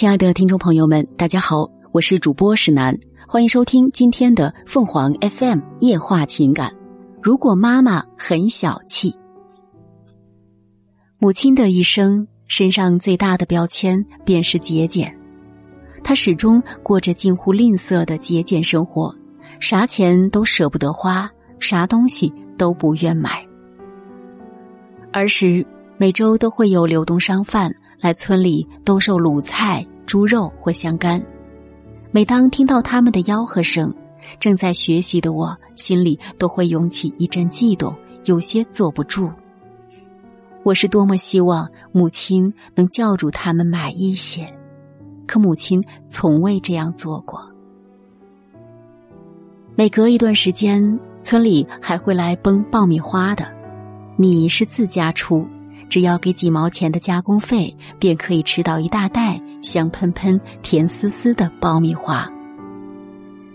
亲爱的听众朋友们，大家好，我是主播史楠，欢迎收听今天的凤凰 FM 夜话情感。如果妈妈很小气，母亲的一生身上最大的标签便是节俭。她始终过着近乎吝啬的节俭生活，啥钱都舍不得花，啥东西都不愿买。儿时每周都会有流动商贩来村里兜售卤菜、猪肉或香干。每当听到他们的吆喝声，正在学习的我心里都会涌起一阵悸动，有些坐不住。我是多么希望母亲能叫住他们买一些，可母亲从未这样做过。每隔一段时间，村里还会来崩爆米花的，米是自家出，只要给几毛钱的加工费，便可以吃到一大袋香喷喷、甜丝丝的爆米花。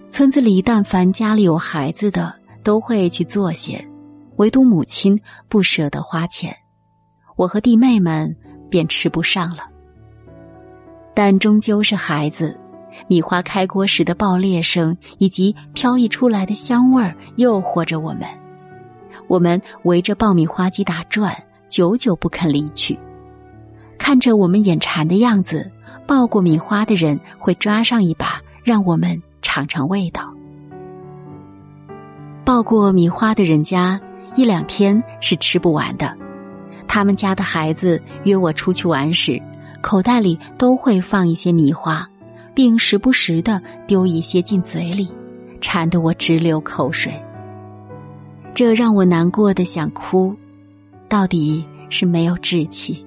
村子里但凡家里有孩子的，都会去做些，唯独母亲不舍得花钱。我和弟妹们便吃不上了，但终究是孩子。米花开锅时的爆裂声以及飘逸出来的香味儿诱惑着我们，我们围着爆米花机打转，久久不肯离去。看着我们眼馋的样子，爆过米花的人会抓上一把，让我们尝尝味道。爆过米花的人家一两天是吃不完的。他们家的孩子约我出去玩时，口袋里都会放一些米花，并时不时的丢一些进嘴里，馋得我直流口水。这让我难过的想哭，到底是没有志气。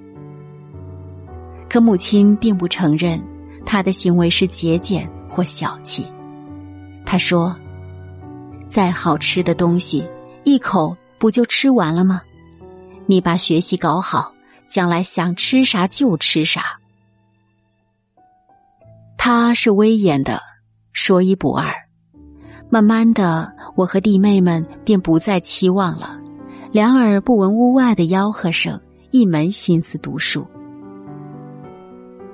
可母亲并不承认她的行为是节俭或小气。她说：“再好吃的东西，一口不就吃完了吗？”你把学习搞好，将来想吃啥就吃啥。他是威严的，说一不二。慢慢的，我和弟妹们便不再期望了，两耳不闻屋外的吆喝声，一门心思读书。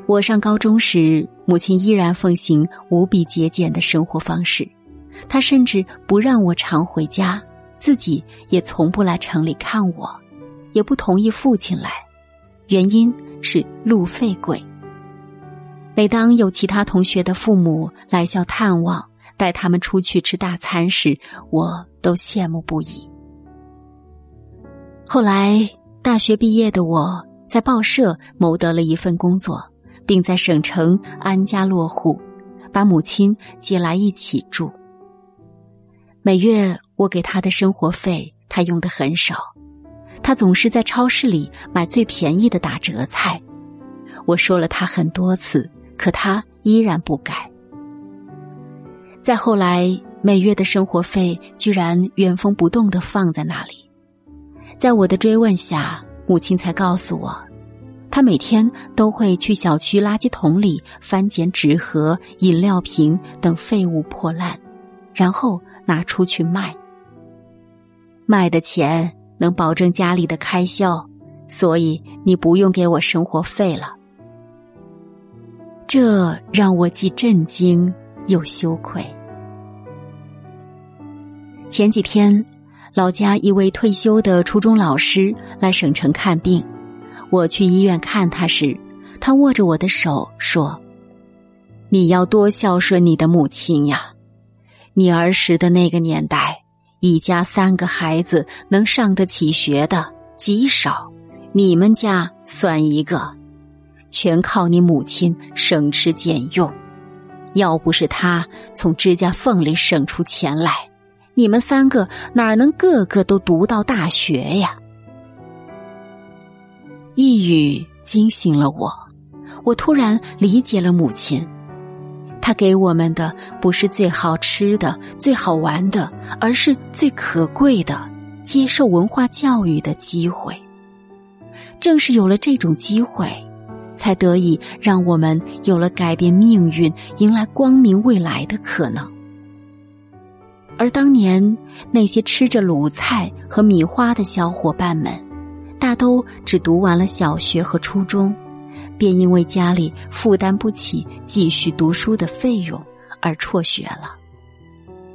我上高中时，母亲依然奉行无比节俭的生活方式，她甚至不让我常回家，自己也从不来城里看我。也不同意父亲来，原因是路费贵。每当有其他同学的父母来校探望，带他们出去吃大餐时，我都羡慕不已。后来大学毕业的我，在报社谋得了一份工作，并在省城安家落户，把母亲接来一起住。每月我给他的生活费，他用的很少。他总是在超市里买最便宜的打折菜，我说了他很多次，可他依然不改。再后来，每月的生活费居然原封不动的放在那里，在我的追问下，母亲才告诉我，她每天都会去小区垃圾桶里翻捡纸盒、饮料瓶等废物破烂，然后拿出去卖，卖的钱。能保证家里的开销，所以你不用给我生活费了。这让我既震惊又羞愧。前几天，老家一位退休的初中老师来省城看病，我去医院看他时，他握着我的手说：“你要多孝顺你的母亲呀，你儿时的那个年代。”一家三个孩子能上得起学的极少，你们家算一个，全靠你母亲省吃俭用。要不是她从指甲缝里省出钱来，你们三个哪能个个都读到大学呀？一语惊醒了我，我突然理解了母亲。他给我们的不是最好吃的、最好玩的，而是最可贵的接受文化教育的机会。正是有了这种机会，才得以让我们有了改变命运、迎来光明未来的可能。而当年那些吃着卤菜和米花的小伙伴们，大都只读完了小学和初中。便因为家里负担不起继续读书的费用而辍学了。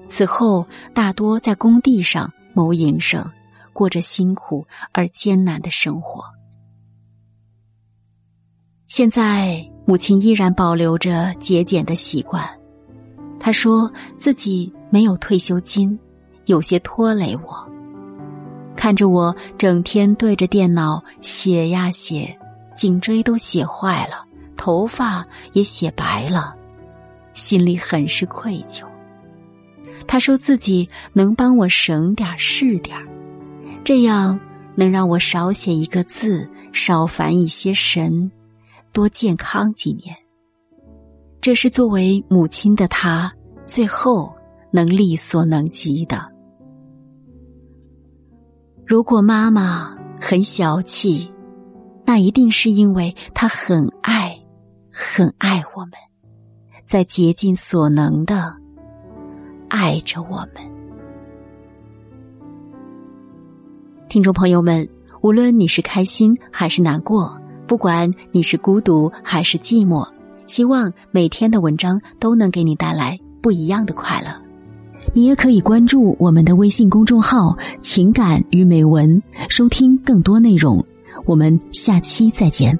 此后，大多在工地上谋营生，过着辛苦而艰难的生活。现在，母亲依然保留着节俭的习惯。他说自己没有退休金，有些拖累我。看着我整天对着电脑写呀写，颈椎都写坏了，头发也写白了，心里很是愧疚。他说自己能帮我省点是点这样能让我少写一个字，少烦一些神，多健康几年。这是作为母亲的她最后能力所能及的。如果妈妈很小气，那一定是因为她很爱，很爱我们，在竭尽所能的爱着我们。听众朋友们，无论你是开心还是难过，不管你是孤独还是寂寞，希望每天的文章都能给你带来不一样的快乐。你也可以关注我们的微信公众号“情感与美文”，收听更多内容。我们下期再见。